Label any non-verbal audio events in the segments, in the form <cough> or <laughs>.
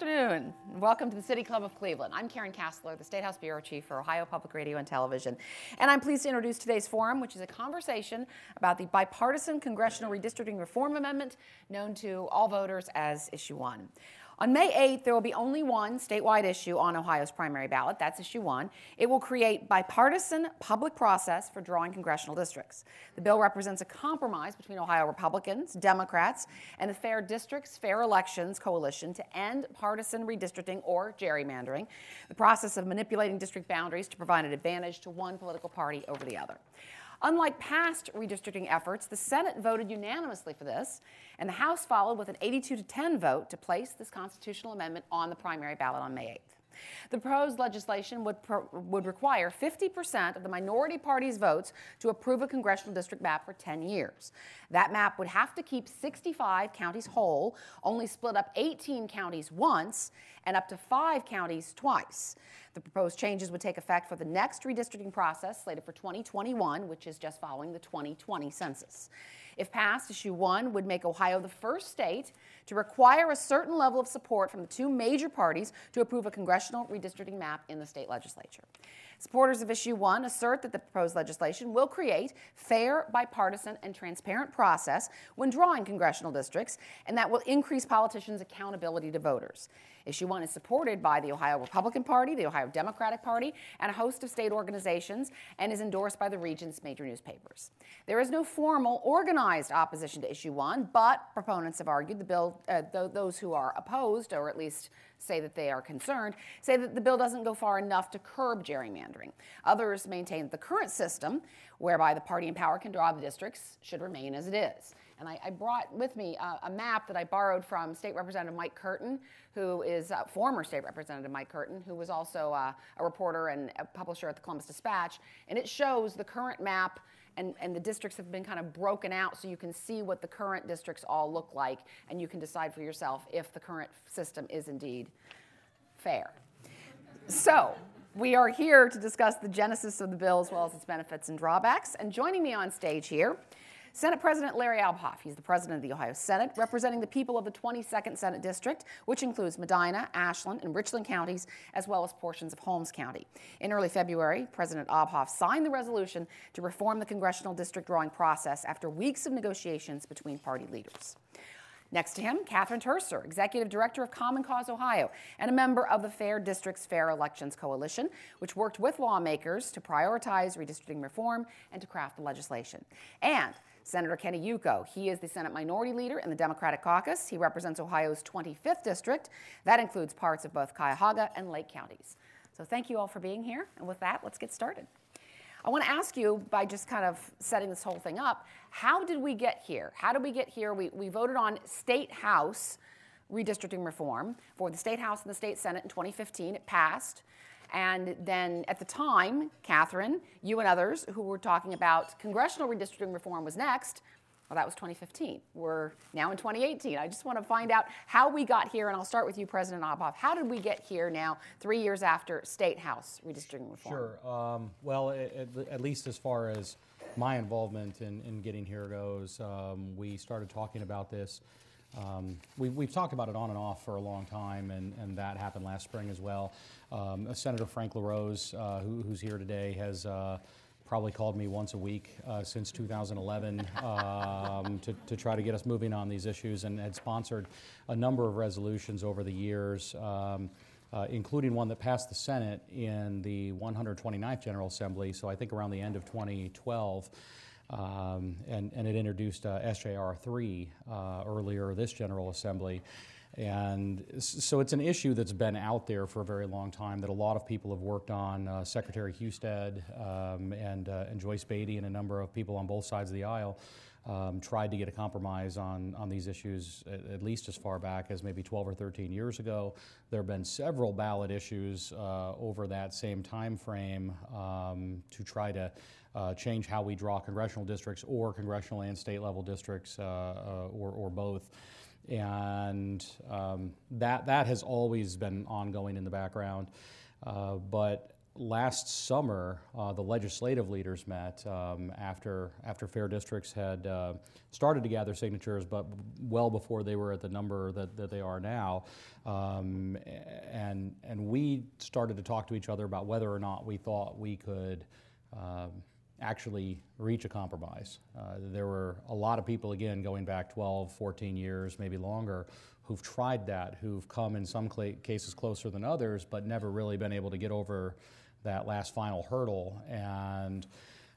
Afternoon. Welcome to the City Club of Cleveland. I'm Karen Kasler, the State House Bureau Chief for Ohio Public Radio and Television. And I'm pleased to introduce today's forum, which is a conversation about the bipartisan congressional redistricting reform amendment known to all voters as Issue 1. On May 8th, there will be only one statewide issue on Ohio's primary ballot. That's issue one. It will create bipartisan public process for drawing congressional districts. The bill represents a compromise between Ohio Republicans, Democrats, and the Fair Districts, Fair Elections Coalition to end partisan redistricting or gerrymandering, the process of manipulating district boundaries to provide an advantage to one political party over the other. Unlike past redistricting efforts, the Senate voted unanimously for this, and the House followed with an 82 to 10 vote to place this constitutional amendment on the primary ballot on May 8th. The proposed legislation would, pro- would require 50% of the minority party's votes to approve a congressional district map for 10 years. That map would have to keep 65 counties whole, only split up 18 counties once, and up to five counties twice. The proposed changes would take effect for the next redistricting process slated for 2021, which is just following the 2020 census. If passed, issue one would make Ohio the first state to require a certain level of support from the two major parties to approve a congressional redistricting map in the state legislature. Supporters of issue one assert that the proposed legislation will create fair, bipartisan, and transparent process when drawing congressional districts, and that will increase politicians' accountability to voters. Issue one is supported by the Ohio Republican Party, the Ohio Democratic Party, and a host of state organizations, and is endorsed by the region's major newspapers. There is no formal, organized opposition to issue one, but proponents have argued the bill, uh, th- those who are opposed, or at least say that they are concerned, say that the bill doesn't go far enough to curb gerrymandering. Others maintain that the current system, whereby the party in power can draw the districts, should remain as it is. And I, I brought with me a, map that I borrowed from State Representative Mike Curtin, who is uh, former State Representative Mike Curtin, who was also uh, a reporter and a publisher at the Columbus Dispatch. And it shows the current map and, and, the districts have been kind of broken out so you can see what the current districts all look like and you can decide for yourself if the current system is indeed fair. So, we are here to discuss the genesis of the bill as well as its benefits and drawbacks. And joining me on stage here Senate President Larry Obhoff. He's the president of the Ohio Senate, representing the people of the 22nd Senate District, which includes Medina, Ashland, and Richland counties, as well as portions of Holmes County. In early February, President Obhoff signed the resolution to reform the congressional district drawing process after weeks of negotiations between party leaders. Next to him, Catherine Turcer, Executive Director of Common Cause Ohio and a member of the Fair Districts Fair Elections Coalition, which worked with lawmakers to prioritize redistricting reform and to craft the legislation. And Senator Kenny Yuko. He is the Senate Minority Leader in the Democratic Caucus. He represents Ohio's 25th district. That includes parts of both Cuyahoga and Lake counties. So thank you all for being here. And with that, let's get started. I want to ask you, by just kind of setting this whole thing up, how did we get here? How did we get here? We, we voted on State House redistricting reform for the State House and the State Senate in 2015. It passed. And then at the time, Catherine, you and others who were talking about congressional redistricting reform was next. Well, that was 2015. We're now in 2018. I just want to find out how we got here, and I'll start with you, President Obhoff. How did we get here now, three years after State House redistricting reform? Sure. Um, well, at, at, least as far as my involvement in, in getting here goes, um, we started talking about this um, we, we've talked about it on and off for a long time, and, and that happened last spring as well. Um, Senator Frank LaRose, uh, who, who's here today, has uh, probably called me once a week uh, since 2011 um, to, to try to get us moving on these issues and had sponsored a number of resolutions over the years. Um, uh, including one that passed the Senate in the 129th General Assembly, so I think around the end of 2012. Um, and, and, it introduced uh, SJR 3 uh, earlier this General Assembly. And so it's an issue that's been out there for a very long time that a lot of people have worked on. Uh, Secretary Husted um, and, uh, and Joyce Beatty and a number of people on both sides of the aisle um, tried to get a compromise on, on these issues at, at, least as far back as maybe 12 or 13 years ago. There have been several ballot issues uh, over that same time frame um, to try to uh, change how we draw congressional districts or congressional and state level districts uh, uh or, or both. And um, that, that has always been ongoing in the background. Uh, but last summer, uh, the legislative leaders met um, after, after Fair Districts had uh, started to gather signatures, but well before they were at the number that, that they are now. Um, and, and we started to talk to each other about whether or not we thought we could um, actually reach a compromise. Uh, there were a lot of people, again, going back 12, 14 years, maybe longer, who've tried that, who've come in some cases closer than others, but never really been able to get over that last final hurdle. And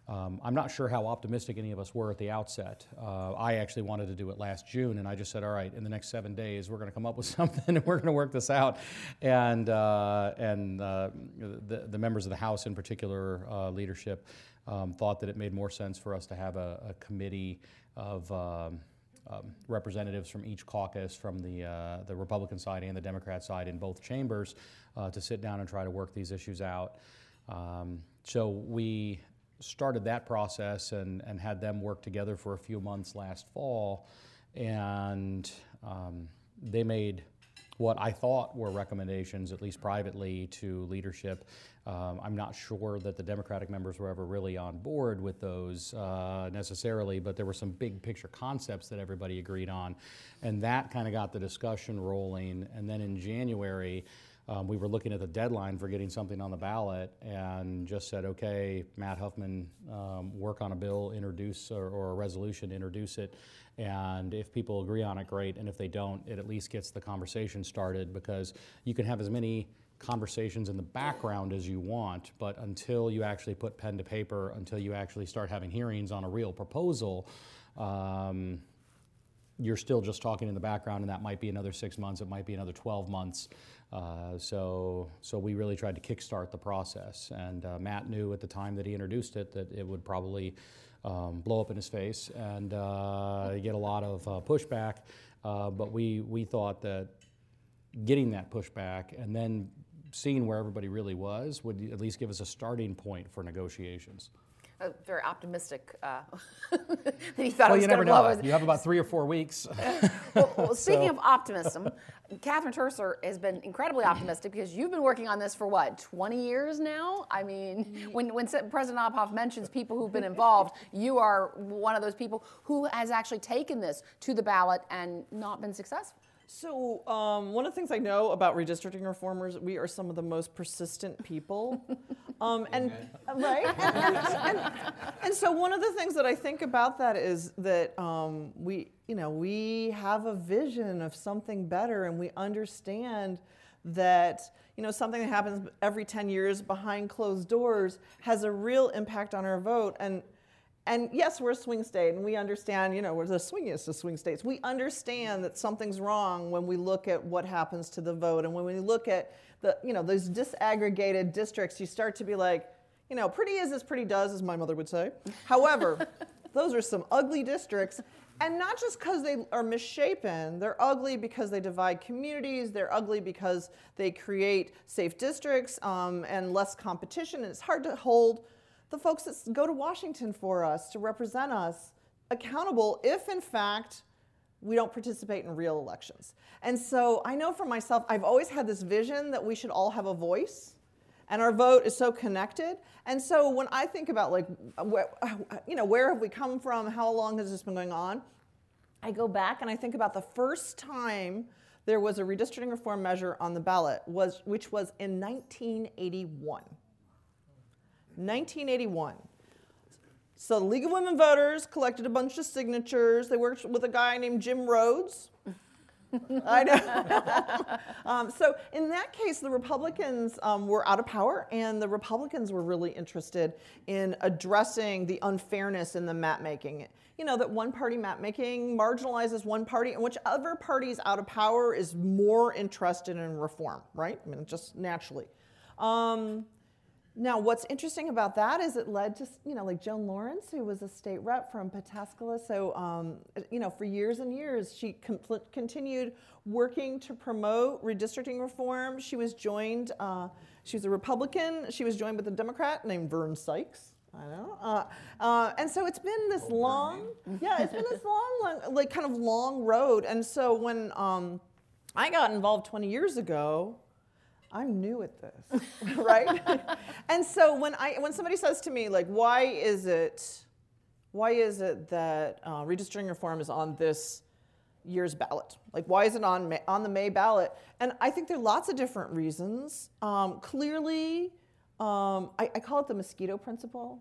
um, I'm not sure how optimistic any of us were at the outset. Uh, I actually wanted to do it last June, and I just said, all right, in the next seven days, we're going to come up with <laughs> something and we're going to work this out. And, uh, and uh, the, the, members of the House, in particular, uh, leadership, um, thought that it made more sense for us to have a, a committee of um, um, representatives from each caucus, from the, uh, the Republican side and the Democrat side in both chambers, uh, to sit down and try to work these issues out. Um, so we started that process and, and had them work together for a few months last fall, and um, they made what I thought were recommendations, at least privately, to leadership. Um, I'm not sure that the Democratic members were ever really on board with those uh, necessarily, but there were some big picture concepts that everybody agreed on. And that kind of got the discussion rolling. And then in January, um, we were looking at the deadline for getting something on the ballot and just said, okay, Matt Huffman, um, work on a bill, introduce, or, or, a resolution, introduce it. And if people agree on it, great. And if they don't, it at least gets the conversation started because you can have as many conversations in the background as you want, but until you actually put pen to paper, until you actually start having hearings on a real proposal, um, you're still just talking in the background, and that might be another six months, it might be another 12 months. Uh, so, so we really tried to kickstart the process. And uh, Matt knew at the time that he introduced it that it would probably um, blow up in his face and uh, get a lot of uh, pushback. Uh, but we, we thought that getting that pushback and then seeing where everybody really was would at least give us a starting point for negotiations uh, very optimistic uh, <laughs> that he thought well, it was going to blow. Know. You have about three or four weeks. <laughs> well, well, <laughs> speaking so. of optimism, Catherine Turcer has been incredibly optimistic because you've been working on this for what, 20 years now? I mean, when, when President Obhoff mentions people who've been involved, you are one of those people who has actually taken this to the ballot and not been successful. So, um, one of the things I know about redistricting reformers, we are some of the most persistent people. Um, and right, <laughs> and, and, so one of the things that I think about that is that um, we, you know, we have a vision of something better, and we understand that you know something that happens every 10 years behind closed doors has a real impact on our vote. And and yes, we're a swing state, and we understand, you know, we're the swingiest of swing states. We understand that something's wrong when we look at what happens to the vote. And when we look at the, you know, those disaggregated districts, you start to be like, you know, pretty is as pretty does, as my mother would say. However, <laughs> those are some ugly districts. And not just because they are misshapen, they're ugly because they divide communities, they're ugly because they create safe districts um, and less competition, and it's hard to hold the folks that go to Washington for us to represent us accountable if, in fact, we don't participate in real elections. And so I know for myself, I've always had this vision that we should all have a voice and our vote is so connected. And so when I think about like, where, you know, where have we come from? How long has this been going on? I go back and I think about the first time there was a redistricting reform measure on the ballot, was, which was in 1981. 1981. So the League of Women Voters collected a bunch of signatures. They worked with a guy named Jim Rhodes. I know. <laughs> um, so in that case, the Republicans um, were out of power, and the Republicans were really interested in addressing the unfairness in the map making. You know that one party map making marginalizes one party, and whichever party is out of power is more interested in reform, right? I mean, just naturally. Um, now, what's interesting about that is it led to, you know, like Joan Lawrence, who was a state rep from Pataskala. So, um, you know, for years and years, she continued working to promote redistricting reform. She was joined, uh, she was a Republican. She was joined with a Democrat named Vern Sykes. I know. Uh, uh, and so it's been this long, <laughs> yeah, it's been this long, long, like kind of long road. And so when um, I got involved 20 years ago, I'm new at this, <laughs> right? and so when I when somebody says to me like, why is it, why is it that uh, redistricting reform is on this year's ballot? Like, why is it on May, on the May ballot? And I think there are lots of different reasons. Um, clearly, um, I, I call it the mosquito principle.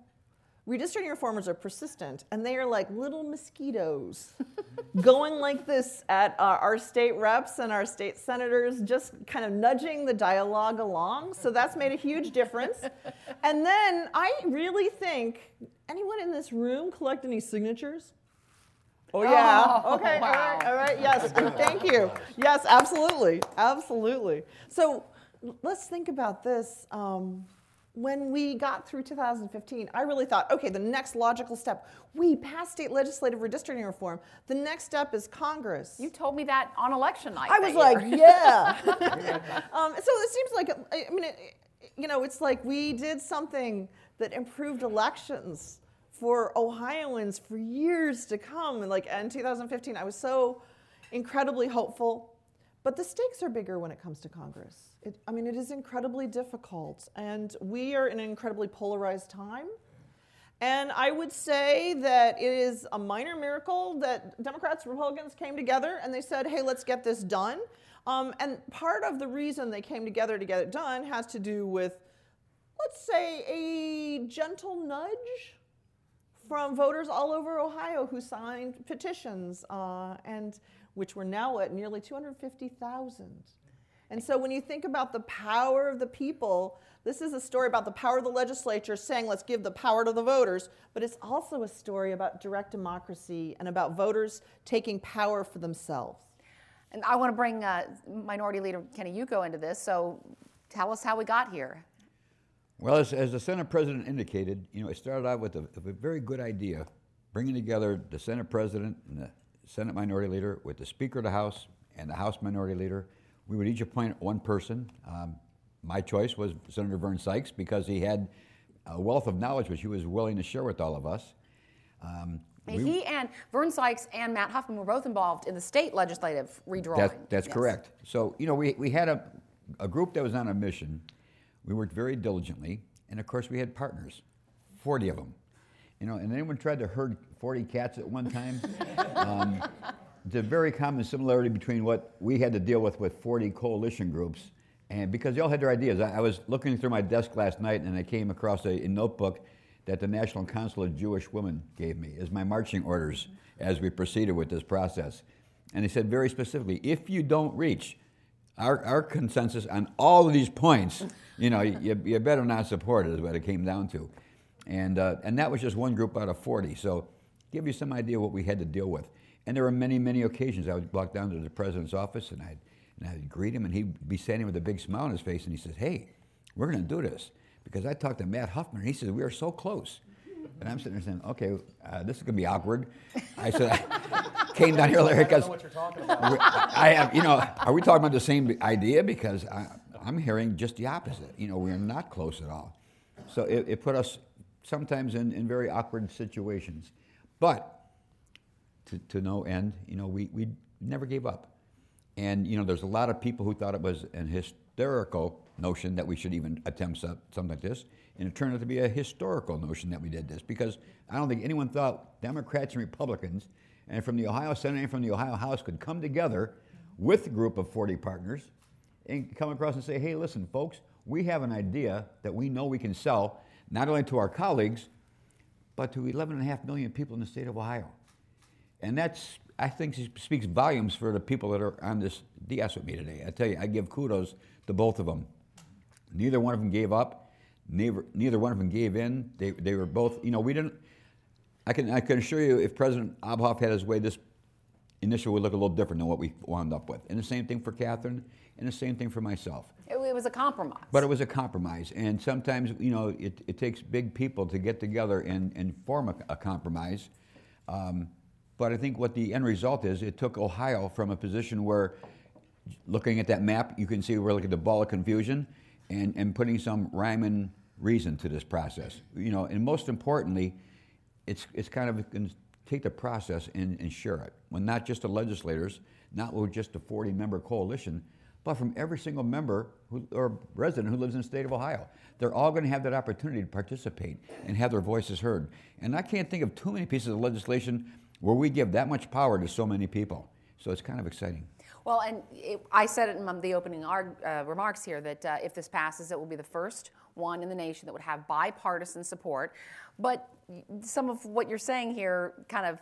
Redistricting reformers are persistent, and they are like little mosquitoes <laughs> going like this at uh, our state reps and our state senators, just kind of nudging the dialogue along. So that's made a huge difference. <laughs> and then I really think anyone in this room collect any signatures? Oh, yeah. Oh, okay. Wow. All right. All right. Yes. <laughs> Thank you. Yes, absolutely. Absolutely. So let's think about this. Um, when we got through 2015, I really thought, okay, the next logical step, we passed state legislative redistricting reform. The next step is Congress. You told me that on election night. I was like, yeah. <laughs> <laughs> um, so it seems like, I mean, it, you know, it's like we did something that improved elections for Ohioans for years to come. And like in 2015, I was so incredibly hopeful. But the stakes are bigger when it comes to Congress. It, I mean, it is incredibly difficult, and we are in an incredibly polarized time. And I would say that it is a minor miracle that Democrats, Republicans came together and they said, hey, let's get this done. Um, and part of the reason they came together to get it done has to do with, let's say, a gentle nudge from voters all over Ohio who signed petitions, uh, and which were now at nearly 250,000. And so when you think about the power of the people, this is a story about the power of the legislature saying, let's give the power to the voters, but it's also a story about direct democracy and about voters taking power for themselves. And I want to bring uh, Minority Leader Kenny Yuko into this, so tell us how we got here. Well, as, as the Senate President indicated, you know, it started out with a, a very good idea, bringing together the Senate President and the Senate Minority Leader with the Speaker of the House and the House Minority Leader we would each appoint one person. Um, my choice was Senator Vern Sykes because he had a wealth of knowledge which he was willing to share with all of us. Um, we, he and Vern Sykes and Matt Huffman were both involved in the state legislative redrawing. That, that's yes. correct. So, you know, we, we had a, a group that was on a mission. We worked very diligently. And of course, we had partners, 40 of them. You know, and anyone tried to herd 40 cats at one time. <laughs> um, it's a very common similarity between what we had to deal with with 40 coalition groups, and because they all had their ideas. I, I was looking through my desk last night and I came across a, a, notebook that the National Council of Jewish Women gave me as my marching orders as we proceeded with this process. And they said very specifically, if you don't reach our, our consensus on all of these points, you know, you, you better not support it, is what it came down to. And, uh, and that was just one group out of 40. So give you some idea what we had to deal with. And there were many, many occasions I would walk down to the president's office and I'd, and I'd greet him and he'd be standing with a big smile on his face and he says, hey, we're going to do this. Because I talked to Matt Huffman and he says, we are so close. And I'm sitting there saying, okay, uh, this is going to be awkward. I said, I <laughs> came down here, Larry, because I have, you know, are we talking about the same idea? Because I, am hearing just the opposite. You know, we are not close at all. So it, it put us sometimes in, in very awkward situations. But to, to no end. You know, we, we never gave up. And, you know, there's a lot of people who thought it was an hysterical notion that we should even attempt something like this. And it turned out to be a historical notion that we did this because I don't think anyone thought Democrats and Republicans and from the Ohio Senate and from the Ohio House could come together with a group of 40 partners and come across and say, hey, listen, folks, we have an idea that we know we can sell not only to our colleagues, but to 11.5 million people in the state of Ohio. And that's I think speaks volumes for the people that are on this DS with me today. I tell you, I give kudos to both of them. Neither one of them gave up. Neither, neither one of them gave in. They, they were both, you know, we didn't, I can, I can assure you if President Obhoff had his way, this initial would look a little different than what we wound up with. And the same thing for Catherine, and the same thing for myself. It, it was a compromise. But it was a compromise. And sometimes, you know, it, it takes big people to get together and, and form a, a compromise. Um, but I think what the end result is, it took Ohio from a position where, looking at that map, you can see we're looking at the ball of confusion and, and putting some rhyme and reason to this process. You know, and most importantly, it's, it's kind of take the process and, share it. When not just the legislators, not with just a 40 member coalition, but from every single member who, or resident who lives in the state of Ohio. They're all going to have that opportunity to participate and have their voices heard. And I can't think of too many pieces of legislation where we give that much power to so many people. So it's kind of exciting. Well, and it, I said it in the opening uh, remarks here that uh, if this passes, it will be the first one in the nation that would have bipartisan support. But some of what you're saying here kind of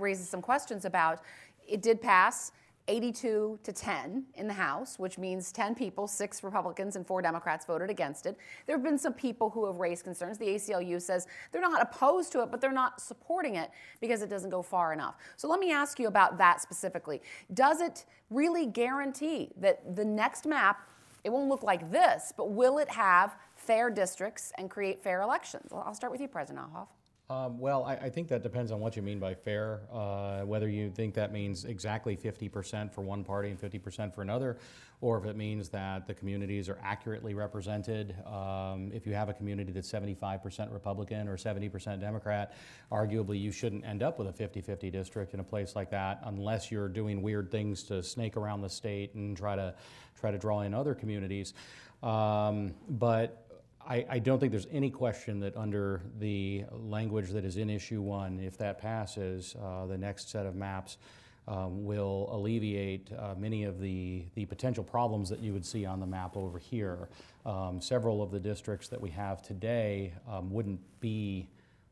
raises some questions about it did pass. 82 to 10 in the House, which means 10 people, six Republicans and four Democrats voted against it. There have been some people who have raised concerns. The ACLU says they're not opposed to it, but they're not supporting it because it doesn't go far enough. So let me ask you about that specifically. Does it really guarantee that the next map, it won't look like this, but will it have fair districts and create fair elections? I'll start with you, President Obhoff. Um, well, I, I, think that depends on what you mean by fair. Uh, whether you think that means exactly 50% for one party and 50% for another, or if it means that the communities are accurately represented. Um, if you have a community that's 75% Republican or 70% Democrat, arguably you shouldn't end up with a 50 50 district in a place like that unless you're doing weird things to snake around the state and try to, try to draw in other communities. Um, but I, I, don't think there's any question that under the language that is in issue one, if that passes, uh, the next set of maps um, will alleviate uh, many of the, the potential problems that you would see on the map over here. Um, several of the districts that we have today um, wouldn't be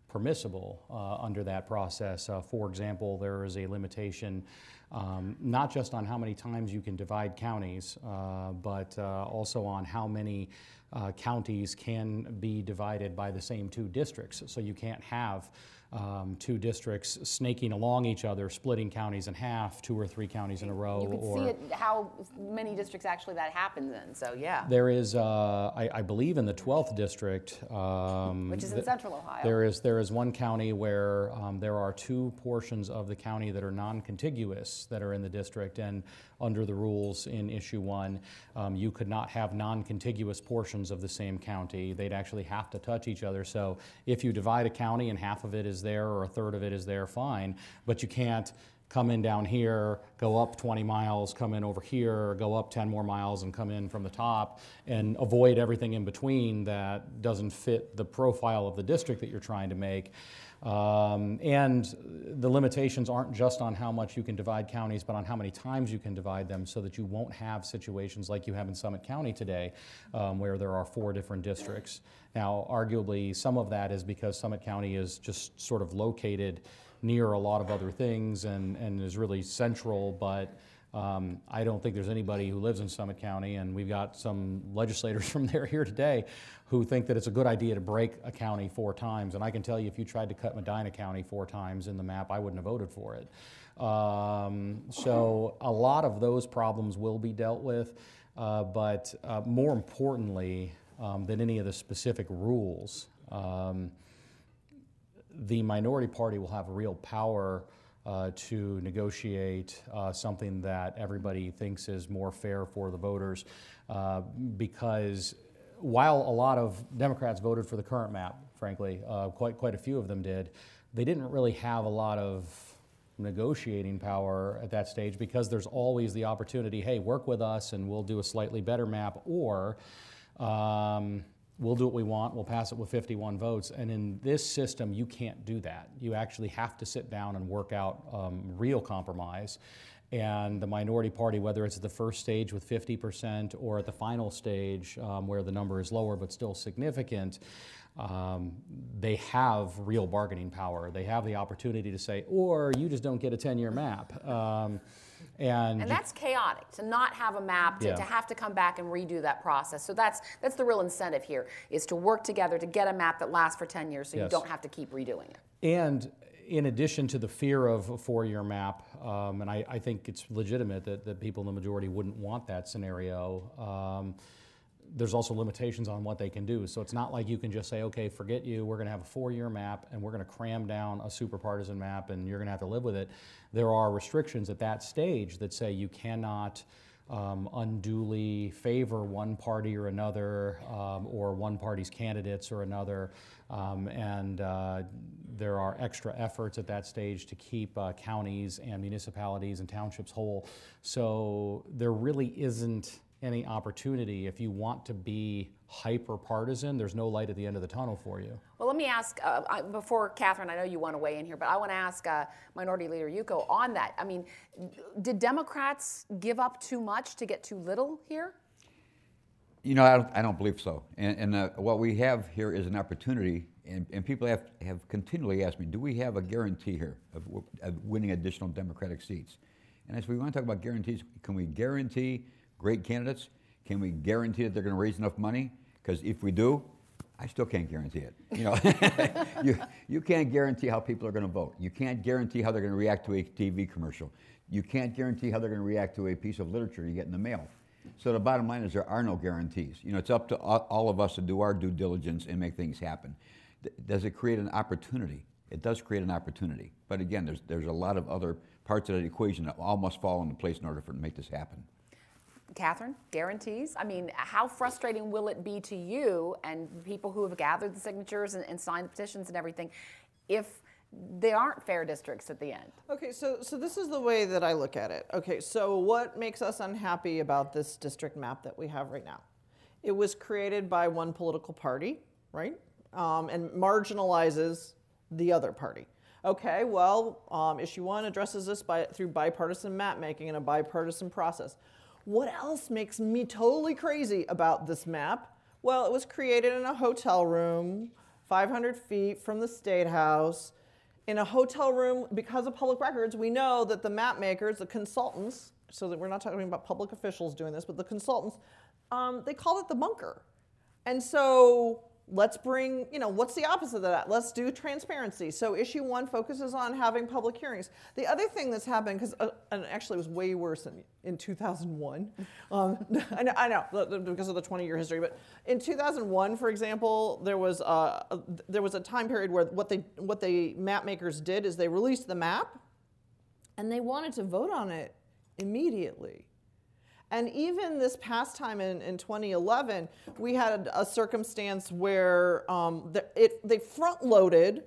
permissible uh, under that process. Uh, for example, there is a limitation um, not just on how many times you can divide counties, uh, but uh, also on how many uh, counties can be divided by the same two districts. So you can't have um, two districts snaking along each other, splitting counties in half, two or three counties in a row. You can or, see it, how many districts actually that happens in. So yeah. There is, uh, I, I, believe, in the 12th district, um, which is in central Ohio. There is there is one county where um, there are two portions of the county that are non-contiguous that are in the district, and under the rules in issue one, um, you could not have non-contiguous portions of the same county. They'd actually have to touch each other. So if you divide a county and half of it is there or a third of it is there, fine. But you can't come in down here, go up 20 miles, come in over here, go up 10 more miles and come in from the top and avoid everything in between that doesn't fit the profile of the district that you're trying to make. Um, and the limitations aren't just on how much you can divide counties, but on how many times you can divide them so that you won't have situations like you have in Summit County today, um, where there are four different districts. Now, arguably, some of that is because Summit County is just sort of located near a lot of other things and, and is really central, but um, I don't think there's anybody who lives in Summit County, and we've got some legislators <laughs> from there here today who think that it's a good idea to break a county four times. And I can tell you, if you tried to cut Medina County four times in the map, I wouldn't have voted for it. Um, so a lot of those problems will be dealt with, uh, but uh, more importantly um, than any of the specific rules, um, the minority party will have real power uh, to negotiate uh, something that everybody thinks is more fair for the voters. Uh, because while a lot of Democrats voted for the current map, frankly, uh, quite, quite a few of them did, they didn't really have a lot of negotiating power at that stage because there's always the opportunity hey, work with us and we'll do a slightly better map, or um, we'll do what we want, we'll pass it with 51 votes. And in this system, you can't do that. You actually have to sit down and work out um, real compromise. And the minority party, whether it's at the first stage with 50% or at the final stage um, where the number is lower but still significant, um, they have real bargaining power. They have the opportunity to say, or you just don't get a 10 year map. And, And that's chaotic to not have a map, to, Yeah. to have to come back and redo that process. So that's that's the real incentive here is to work together to get a map that lasts for 10 years so you don't have to keep redoing it. And in addition to the fear of a four-year map, um, and I, I think it's legitimate that, that people in the majority wouldn't want that scenario, um, there's also limitations on what they can do. So it's not like you can just say, okay, forget you, we're going to have a four-year map and we're going to cram down a super partisan map and you're going to have to live with it. There are restrictions at that stage that say you cannot um, unduly favor one party or another, um, or one party's candidates or another. Um, and uh, there are extra efforts at that stage to keep uh, counties and municipalities and townships whole. So there really isn't any opportunity if you want to be hyper partisan. There's no light at the end of the tunnel for you. Well, let me ask uh, I, before Catherine. I know you want to weigh in here, but I want to ask uh, Minority Leader Yuko on that. I mean, did Democrats give up too much to get too little here? You know, I don't, I don't believe so. And, and uh, what we have here is an opportunity, and, and people have, have continually asked me, do we have a guarantee here of, of winning additional Democratic seats? And as we want to talk about guarantees, can we guarantee great candidates? Can we guarantee that they're going to raise enough money? Because if we do, I still can't guarantee it. You know, <laughs> you, you can't guarantee how people are going to vote. You can't guarantee how they're going to react to a TV commercial. You can't guarantee how they're going to react to a piece of literature you get in the mail. So the bottom line is there are no guarantees. You know, it's up to all of us to do our due diligence and make things happen. Does it create an opportunity? It does create an opportunity. But again, there's, there's a lot of other parts of that equation that all must fall into place in order for to make this happen. Catherine, guarantees? I mean, how frustrating will it be to you and people who have gathered the signatures and, and signed the petitions and everything if they aren't fair districts at the end? Okay, so so this is the way that I look at it. Okay, so what makes us unhappy about this district map that we have right now? It was created by one political party, right, um, and marginalizes the other party. Okay, well, um, issue one addresses this by through bipartisan map making and a bipartisan process. What else makes me totally crazy about this map? Well, it was created in a hotel room, 500 feet from the state house in a hotel room because of public records we know that the map makers the consultants so that we're not talking about public officials doing this but the consultants um, they called it the bunker and so let's bring you know what's the opposite of that? Let's do transparency. So issue one focuses on having public hearings. The other thing that's happened because uh, and actually it was way worse in, in 2001 um, <laughs> I, know, I know because of the 20 year history but in 2001 for example there was uh, a, there was a time period where what they what the map makers did is they released the map and they wanted to vote on it immediately and even this past time in, in 2011, we had a circumstance where um, the, it, they front loaded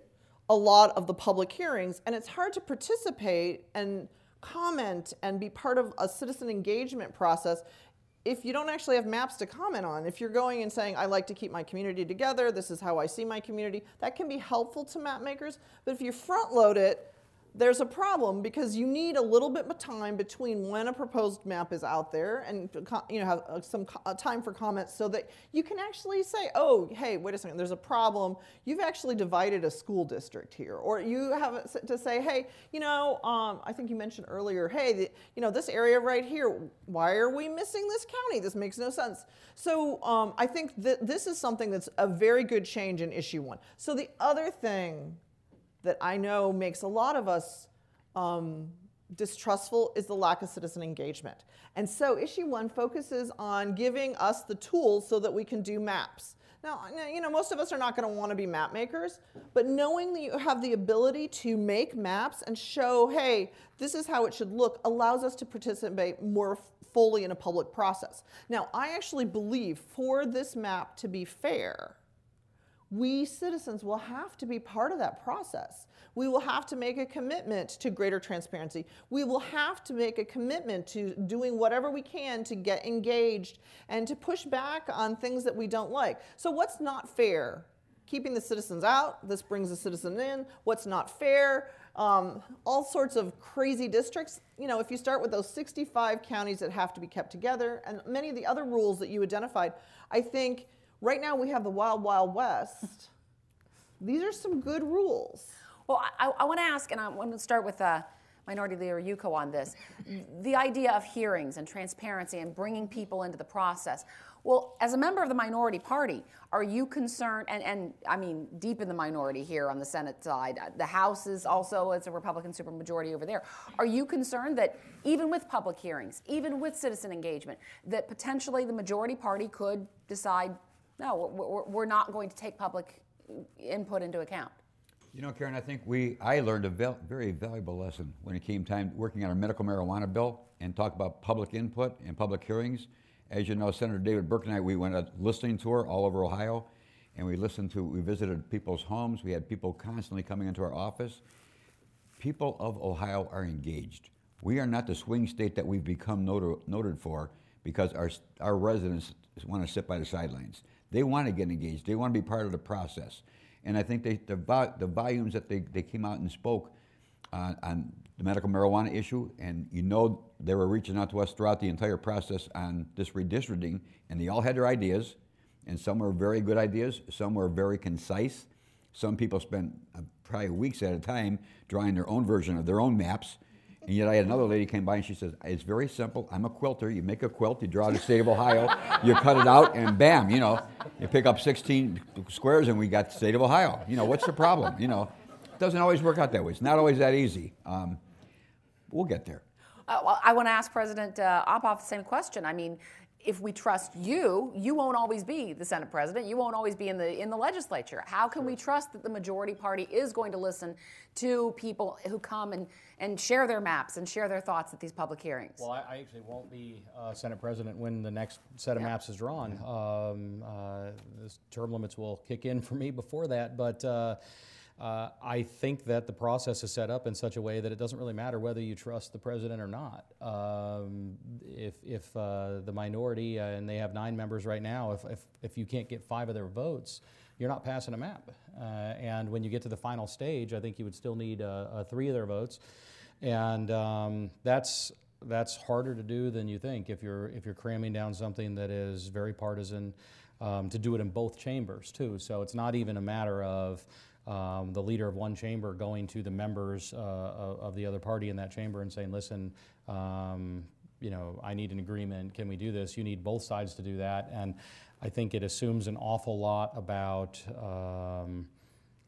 a lot of the public hearings, and it's hard to participate and comment and be part of a citizen engagement process if you don't actually have maps to comment on. If you're going and saying, I like to keep my community together, this is how I see my community, that can be helpful to map makers. But if you front load it, there's a problem because you need a little bit of time between when a proposed map is out there and you know have uh, some uh, time for comments so that you can actually say oh hey wait a second there's a problem. You've actually divided a school district here. Or you have to say hey you know um, i think you mentioned earlier hey the, you know this area right here why are we missing this county? This makes no sense. So um, i think that this is something that's a very good change in issue one. So the other thing that I know makes a lot of us um, distrustful is the lack of citizen engagement. And so issue one focuses on giving us the tools so that we can do maps. Now, you know, most of us are not going to want to be map makers, but knowing that you have the ability to make maps and show, hey, this is how it should look, allows us to participate more fully in a public process. Now, I actually believe for this map to be fair, we citizens will have to be part of that process. We will have to make a commitment to greater transparency. We will have to make a commitment to doing whatever we can to get engaged and to push back on things that we don't like. So, what's not fair? Keeping the citizens out, this brings the citizen in. What's not fair? um, all sorts of crazy districts. You know, if you start with those 65 counties that have to be kept together and many of the other rules that you identified, I think right now we have the wild, wild west. These are some good rules. Well, I, I want to ask, and I want to start with uh, Minority Leader Yuko on this. the idea of hearings and transparency and bringing people into the process. Well, as a member of the minority party, are you concerned? And, and I mean, deep in the minority here on the Senate side, uh, the House is also it's a Republican supermajority over there. Are you concerned that even with public hearings, even with citizen engagement, that potentially the majority party could decide, no, we're, we're not going to take public input into account? You know, Karen, I think we I learned a very valuable lesson when it came time working on our medical marijuana bill and talk about public input and public hearings. As you know, Senator David Burke and I, we went on a listening tour all over Ohio, and we listened to, we visited people's homes. We had people constantly coming into our office. People of Ohio are engaged. We are not the swing state that we've become noted, noted for because our, our residents want to sit by the sidelines. They want to get engaged. They want to be part of the process. And I think they, the, the volumes that they, they came out and spoke uh, on the medical marijuana issue, and you know they were reaching out to us throughout the entire process on this redistricting, and they all had their ideas, and some were very good ideas, some were very concise. Some people spent uh, probably weeks at a time drawing their own version of their own maps. And yet I had another lady came by and she says, it's very simple. I'm a quilter. You make a quilt, you draw the state of Ohio, you cut it out, and bam, you know, you pick up 16 squares and we got the state of Ohio. You know, what's the problem? You know, it doesn't always work out that way. It's not always that easy. Um, we'll get there. Uh, well, I want to ask President uh, Obhoff the same question. I mean, if we trust you, you won't always be the Senate president. You won't always be in the in the legislature. How can we trust that the majority party is going to listen to people who come and, and share their maps and share their thoughts at these public hearings? Well, I, I actually won't be uh, Senate president when the next set of yeah. maps is drawn. Um, uh, term limits will kick in for me before that, but. Uh, uh, I think that the process is set up in such a way that it doesn't really matter whether you trust the president or not. Um, if if uh, the minority, uh, and they have nine members right now, if, if, if you can't get five of their votes, you're not passing a map. Uh, and when you get to the final stage, I think you would still need uh, three of their votes. And um, that's that's harder to do than you think if you're if you're cramming down something that is very partisan. Um, to do it in both chambers too, so it's not even a matter of um, the leader of one chamber going to the members uh, of the other party in that chamber and saying, listen, um, you know, I need an agreement. Can we do this? You need both sides to do that. And I think it assumes an awful lot about. Um,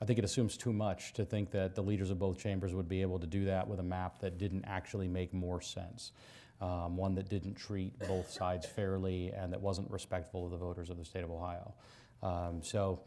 I think it assumes too much to think that the leaders of both chambers would be able to do that with a map that didn't actually make more sense. Um, one that didn't treat both sides fairly and that wasn't respectful of the voters of the state of Ohio. Um, so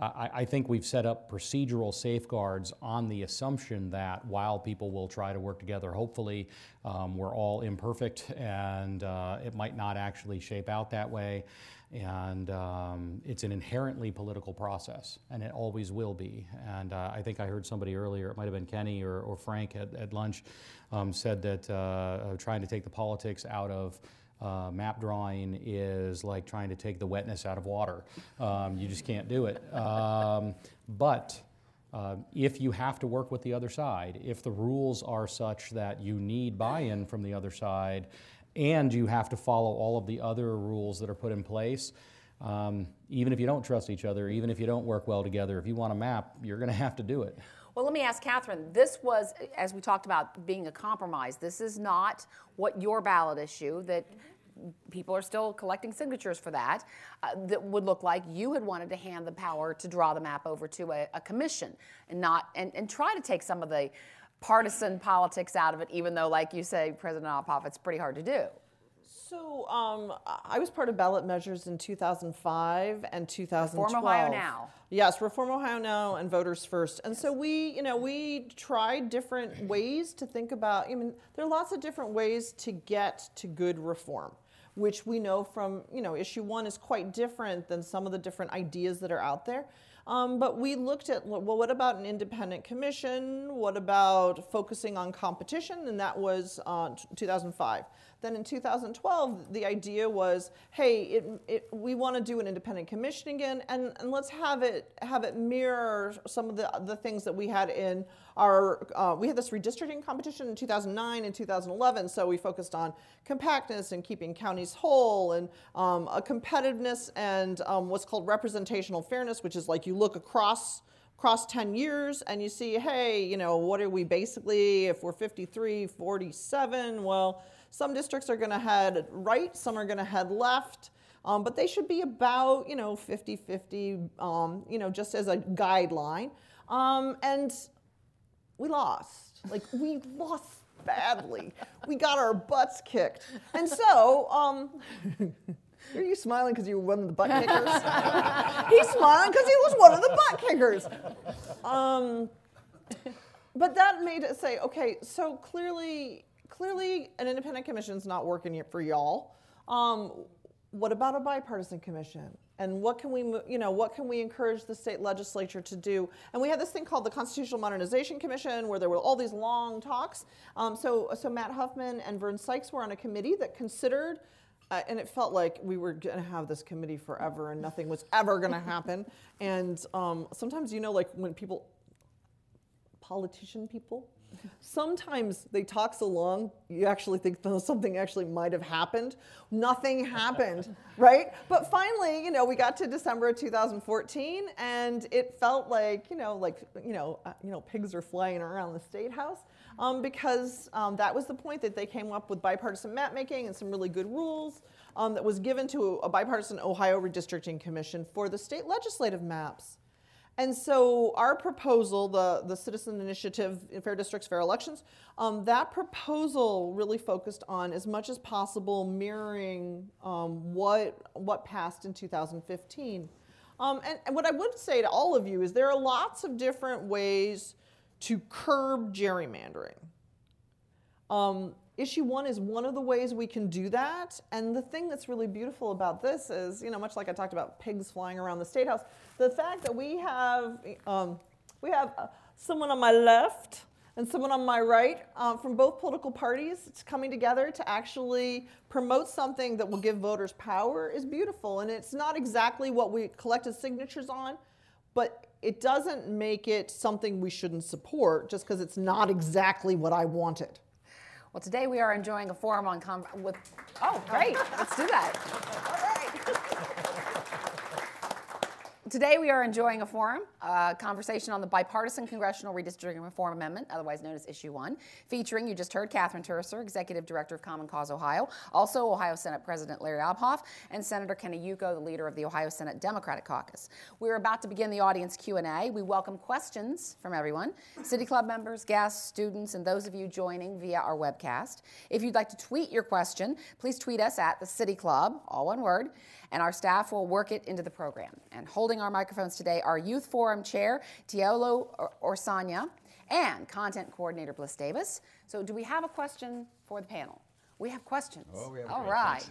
I, I, think we've set up procedural safeguards on the assumption that while people will try to work together, hopefully um, we're all imperfect and uh, it might not actually shape out that way. And um, it's an inherently political process, and it always will be. And uh, I think I heard somebody earlier, it might have been Kenny or, or Frank at, at lunch, um, said that uh, trying to take the politics out of uh, map drawing is like trying to take the wetness out of water. Um, you just can't do it. Um, but uh, if you have to work with the other side, if the rules are such that you need buy in from the other side, and you have to follow all of the other rules that are put in place, um, even if you don't trust each other, even if you don't work well together, if you want a map, you're going to have to do it. Well, let me ask Catherine. This was, as we talked about, being a compromise. This is not what your ballot issue that people are still collecting signatures for that, uh, that would look like you had wanted to hand the power to draw the map over to a, a commission and not and, and try to take some of the partisan politics out of it, even though, like you say, President Obhoff, it's pretty hard to do. So um, I was part of ballot measures in 2005 and 2012. Reform Ohio Now. Yes, Reform Ohio Now and Voters First. And so we, you know, we tried different ways to think about. I mean, there are lots of different ways to get to good reform which we know from, you know, issue one is quite different than some of the different ideas that are out there. Um, but we looked at, well, what about an independent commission? What about focusing on competition? And that was uh, 2005. Then in 2012, the idea was, hey, it, it, we want to do an independent commission again, and, and let's have it have it mirror some of the, the things that we had in our, uh, we had this redistricting competition in 2009 and 2011, so we focused on compactness and keeping counties whole and um, a competitiveness and um, what's called representational fairness, which is like you look across across 10 years and you see, hey, you know, what are we basically, if we're 53, 47, well, some districts are going to head right, some are going to head left. Um, but they should be about, you know, 50 50, um, you know, just as a guideline. Um, and we lost. Like, we lost badly. we got our butts kicked. And so, um, are you smiling because you were one of the butt kickers? <laughs> He's smiling because he was one of the butt kickers. Um, but that made it say, okay, so clearly, clearly, an independent commission is not working for y'all. Um, what about a bipartisan commission? And what can we, you know, what can we encourage the state legislature to do? And we had this thing called the Constitutional Modernization Commission, where there were all these long talks. Um, so, so Matt Huffman and Vern Sykes were on a committee that considered uh, and it felt like we were going to have this committee forever and nothing was ever going to happen. And um, sometimes, you know, like when people, politician people, sometimes they talk so long you actually think <laughs> something actually might have happened nothing happened <laughs> right but finally you know we got to december of 2014 and it felt like you know like you know uh, you know pigs are flying around the state house um, because um, that was the point that they came up with bipartisan map making and some really good rules um, that was given to a bipartisan Ohio redistricting commission for the state legislative maps. And so our proposal, the, the Citizen Initiative in Fair Districts, Fair Elections, um, that proposal really focused on as much as possible mirroring um, what, what passed in 2015. Um, and, and, what I would say to all of you is there are lots of different ways to curb gerrymandering. Um, issue one is one of the ways we can do that. And the thing that's really beautiful about this is, you know, much like I talked about pigs flying around the state house, the fact that we have um, we have uh, someone on my left and someone on my right uh, from both political parties coming together to actually promote something that will give voters power is beautiful. And it's not exactly what we collected signatures on, but it doesn't make it something we shouldn't support just because it's not exactly what I wanted. Well, today we are enjoying a forum on with. Oh, great! Let's do that. <laughs> All right. Today we are enjoying a forum, a conversation on the bipartisan Congressional Redistricting Reform Amendment, otherwise known as Issue 1, featuring, you just heard, Catherine Turcer, Executive Director of Common Cause Ohio, also Ohio Senate President Larry Obhoff, and Senator Kenny Yuko, the leader of the Ohio Senate Democratic Caucus. We're about to begin the audience Q&A. We welcome questions from everyone, City Club members, guests, students, and those of you joining via our webcast. If you'd like to tweet your question, please tweet us at the City Club, all one word, and our staff will work it into the program. And holding our microphones today are Youth Forum Chair Tiolo Orsanya and Content Coordinator Bliss Davis. So, do we have a question for the panel? We have questions. Oh, we have All right.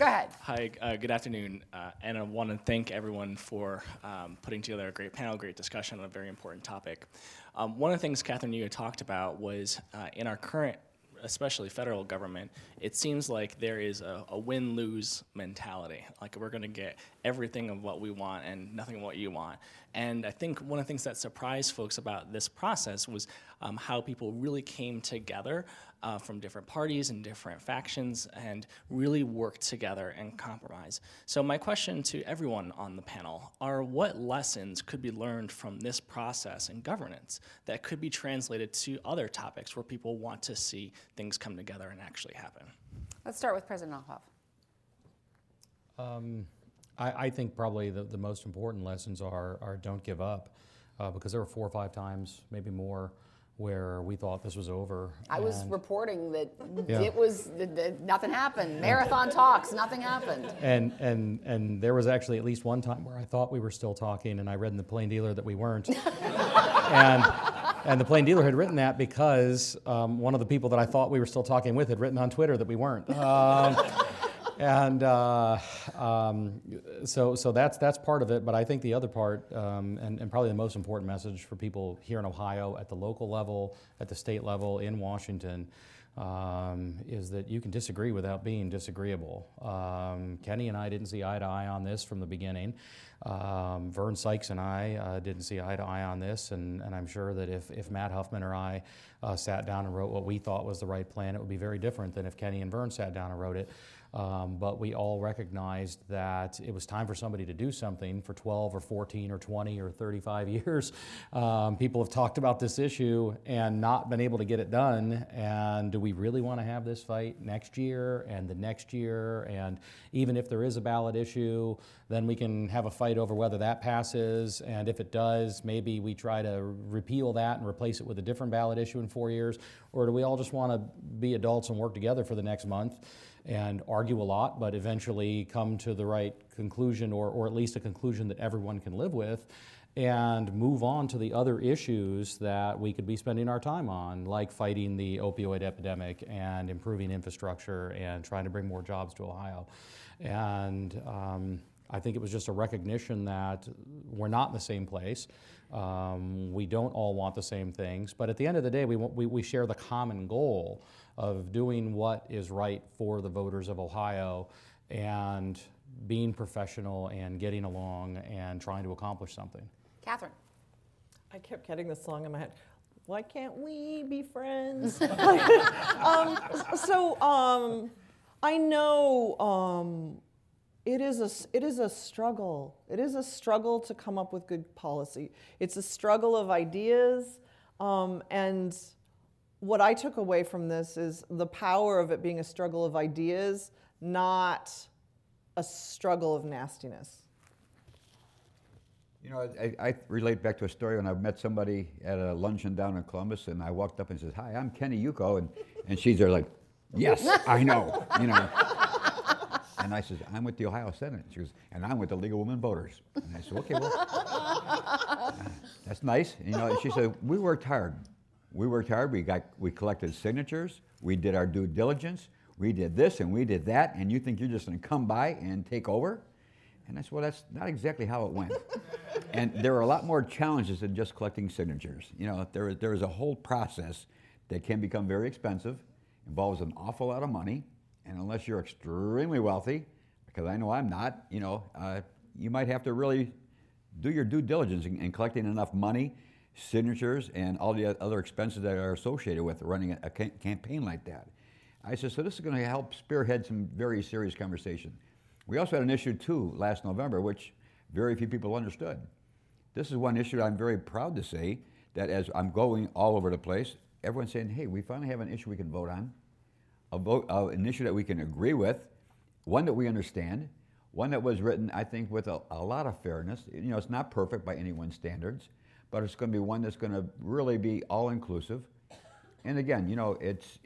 Go ahead. <laughs> Hi, uh, good afternoon. Uh, and I want to thank everyone for um, putting together a great panel, great discussion on a very important topic. Um, one of the things Catherine you talked about was uh, in our current especially federal government, it seems like there is a, a win lose mentality. Like we're going to get everything of what we want and nothing of what you want. And I think one of the things that surprised folks about this process was um, how people really came together uh, from different parties and different factions and really work together and compromise. So my question to everyone on the panel are what lessons could be learned from this process and governance that could be translated to other topics where people want to see things come together and actually happen? Let's start with President Obhoff. Um, I, I, think probably the, the most important lessons are, are don't give up uh, because there were four or five times, maybe more, where we thought this was over. I was reporting that <laughs> yeah. it was that nothing happened. Marathon talks, nothing happened. And and and there was actually at least one time where I thought we were still talking, and I read in the plain dealer that we weren't. <laughs> and and the plain dealer had written that because um, one of the people that I thought we were still talking with had written on Twitter that we weren't. Um, and uh, um, so, so that's, that's part of it. But I think the other part, um, and, and, probably the most important message for people here in Ohio at the local level, at the state level, in Washington, um, is that you can disagree without being disagreeable. Um, Kenny and I didn't see eye to eye on this from the beginning. Um, Vern Sykes and I uh, didn't see eye to eye on this, and, and I'm sure that if, if Matt Huffman or I uh, sat down and wrote what we thought was the right plan, it would be very different than if Kenny and Vern sat down and wrote it. Um, but we all recognized that it was time for somebody to do something for 12 or 14 or 20 or 35 <laughs> years. Um, people have talked about this issue and not been able to get it done. And do we really want to have this fight next year and the next year? And even if there is a ballot issue, then we can have a fight over whether that passes. And if it does, maybe we try to repeal that and replace it with a different ballot issue in four years. Or do we all just want to be adults and work together for the next month? and argue a lot, but eventually come to the right conclusion or, or at least a conclusion that everyone can live with and move on to the other issues that we could be spending our time on, like fighting the opioid epidemic and improving infrastructure and trying to bring more jobs to Ohio. And um, I think it was just a recognition that we're not in the same place. Um, we don't all want the same things, but at the end of the day, we, we, we share the common goal of doing what is right for the voters of Ohio and being professional and getting along and trying to accomplish something. Catherine. I kept getting this song in my head. Why can't we be friends? <laughs> <laughs> um, so um, I know um, it is a it is a struggle. It is a struggle to come up with good policy. It's a struggle of ideas um, and what I took away from this is the power of it being a struggle of ideas, not a struggle of nastiness. You know, I, I, relate back to a story when I met somebody at a luncheon down in Columbus, and I walked up and says, "Hi, I'm Kenny Yuko," and and she's there like, "Yes, I know," you know. And I says, "I'm with the Ohio Senate." She goes, "And I'm with the League of Women Voters." And I said, "Okay, well, <laughs> that's nice." And, you know, she said, "We worked hard we worked hard. We got we collected signatures. We did our due diligence. We did this and we did that. And you think you're just going to come by and take over? And I said, well, that's not exactly how it went. <laughs> and there are a lot more challenges than just collecting signatures. You know, there is, there is a whole process that can become very expensive, involves an awful lot of money, and unless you're extremely wealthy, because I know I'm not, you know, uh, you might have to really do your due diligence in, in collecting enough money signatures and all the other expenses that are associated with running a, campaign like that. I said, so this is going to help spearhead some very serious conversation. We also had an issue too last November, which very few people understood. This is one issue I'm very proud to say that as I'm going all over the place, everyone's saying, hey, we finally have an issue we can vote on, a vote, an issue that we can agree with, one that we understand, one that was written, I think, with a, a lot of fairness. You know, it's not perfect by anyone's standards, but it's going to be one that's going to really be all inclusive. And again, you know, it's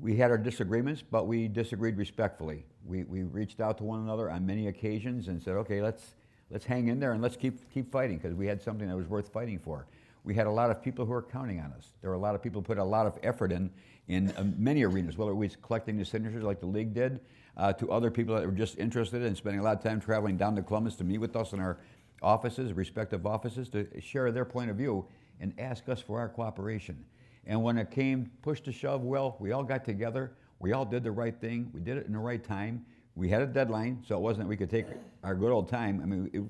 we had our disagreements, but we disagreed respectfully. We, we reached out to one another on many occasions and said, okay, let's let's hang in there and let's keep keep fighting because we had something that was worth fighting for. We had a lot of people who were counting on us. There were a lot of people who put a lot of effort in in uh, many arenas, whether it was collecting the signatures like the league did, uh, to other people that were just interested in spending a lot of time traveling down to Columbus to meet with us in our offices, respective offices, to share their point of view and ask us for our cooperation. And when it came push to shove, well, we all got together. We all did the right thing. We did it in the right time. We had a deadline, so it wasn't that we could take our good old time. I mean, it,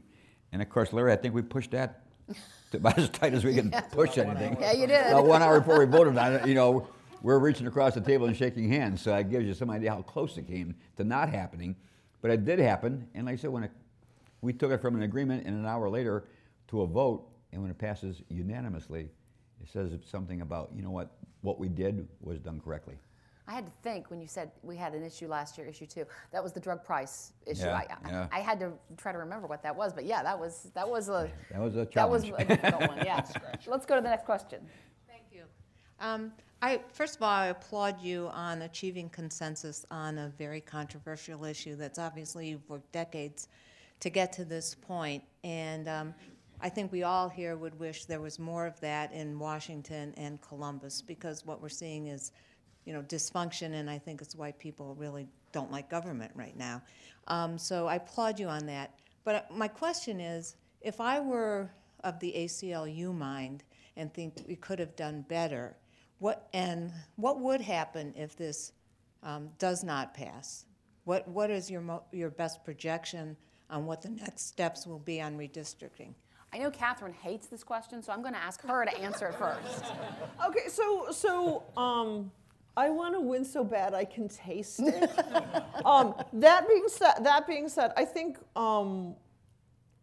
and of course, Larry, I think we pushed that <laughs> about as tight as we can <laughs> yeah. push anything. Yeah, you did. About one hour before we voted on it, you know, we're reaching across the table and shaking hands. So that gives you some idea how close it came to not happening. But it did happen. And like I said, when it we took it from an agreement and an hour later to a vote, and when it passes unanimously, it says something about, you know what, what we did was done correctly. I had to think when you said we had an issue last year, issue two. That was the drug price issue. Yeah, I, yeah. I, I, had to try to remember what that was, but yeah, that was that was a that was a challenge. That was a difficult one. Yeah. <laughs> Let's go to the next question. Thank you. Um, I first of all, I applaud you on achieving consensus on a very controversial issue that's obviously worked decades to get to this point. And um, I think we all here would wish there was more of that in Washington and Columbus because what we're seeing is, you know, dysfunction, and I think it's why people really don't like government right now. Um, so I applaud you on that. But uh, my question is, if I were of the ACLU mind and think we could have done better, what and what would happen if this um, does not pass? What what is your mo- your best projection on what the next steps will be on redistricting? I know Catherine hates this question, so I'm going to ask her to answer it first. <laughs> Okay, so so um, I want to win so bad I can taste it. <laughs> um, that being said, that being said, I think um,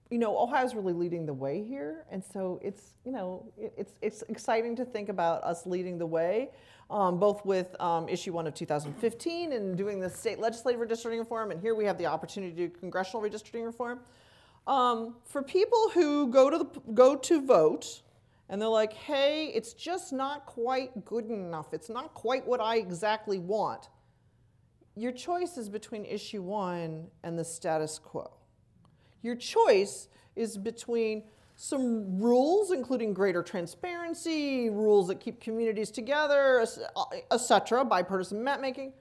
you know Ohio's really leading the way here, and so it's you know it's it's exciting to think about us leading the way, um, both with um, issue one of 2015 and doing the state legislative redistricting reform, and here we have the opportunity to do congressional redistricting reform. Um, for people who go to the, go to vote and they're like, "Hey, it's just not quite good enough. It's not quite what I exactly want." Your choice is between issue 1 and the status quo. Your choice is between some rules, including greater transparency, rules that keep communities together, etc., bipartisan map making,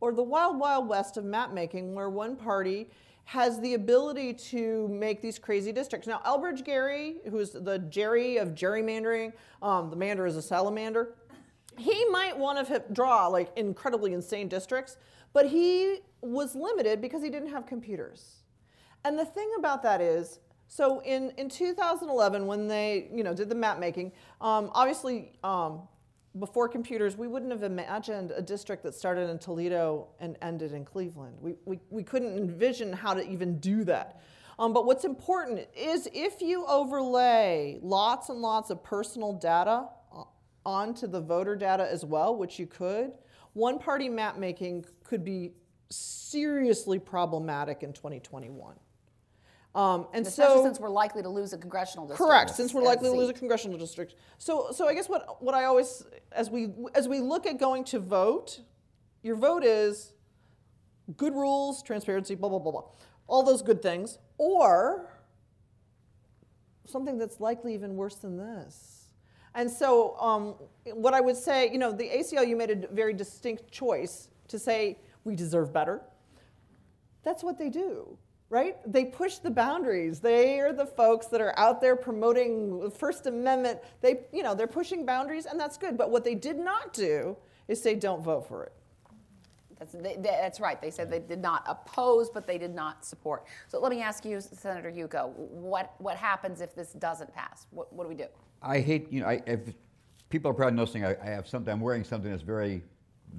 or the wild, wild west of map making, where one party has the ability to make these crazy districts. Now, Elbridge Gerry, who's the Jerry of gerrymandering, um, the mander is a salamander, he might want to draw like incredibly insane districts, but he was limited because he didn't have computers. And the thing about that is, so in, in 2011, when they you know did the map making, um, obviously um, before computers, we wouldn't have imagined a district that started in Toledo and ended in Cleveland. We, we, we couldn't envision how to even do that. Um, but what's important is if you overlay lots and lots of personal data uh, onto the voter data as well, which you could, one party map making could be seriously problematic in 2021. Um, and Especially so, since we're likely to lose a congressional district. Correct, since we're likely to lose a congressional district. So, so I guess what, what I always, as we, as we look at going to vote, your vote is good rules, transparency, blah, blah, blah, blah. All those good things. Or something that's likely even worse than this. And so, um, what I would say, you know, the ACLU made a very distinct choice to say we deserve better. That's what they do, right? They push the boundaries. They are the folks that are out there promoting the First Amendment. They, you know, they're pushing boundaries, and that's good. But what they did not do is say, don't vote for it. That's, they, they- that's right. They said they did not oppose, but they did not support. So let me ask you, Senator Yuko, what, what happens if this doesn't pass? What, what do we do? I hate, you know, I, if people are probably noticing I, I have something, I'm wearing something that's very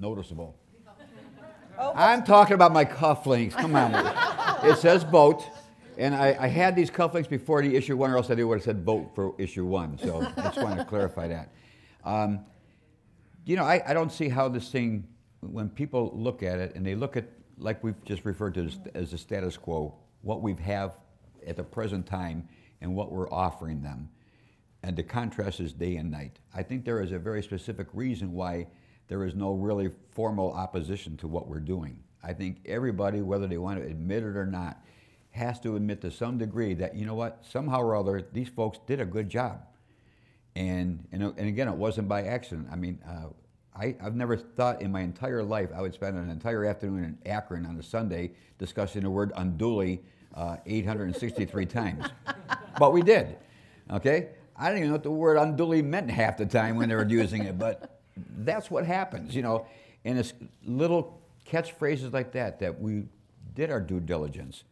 noticeable. Oh. I'm talking about my cufflinks. Come on. <laughs> it says vote. And I, I had these cufflinks before the issue one, or else I would have said vote for issue one. So I just want to clarify that. Um, you know, I, I don't see how this thing, when people look at it and they look at, like we've just referred to as, as the status quo, what we have at the present time and what we're offering them, and the contrast is day and night. I think there is a very specific reason why there is no really formal opposition to what we're doing. I think everybody, whether they want to admit it or not, has to admit to some degree that, you know what, somehow or other, these folks did a good job. And, and, and again, it wasn't by accident. I mean, uh, I, I've never thought in my entire life I would spend an entire afternoon in Akron on a Sunday discussing the word unduly uh, 863 <laughs> times. But we did, okay? I didn't even know what the word unduly meant half the time when they were using it, but that's what happens, you know. And it's little catchphrases like that that we did our due diligence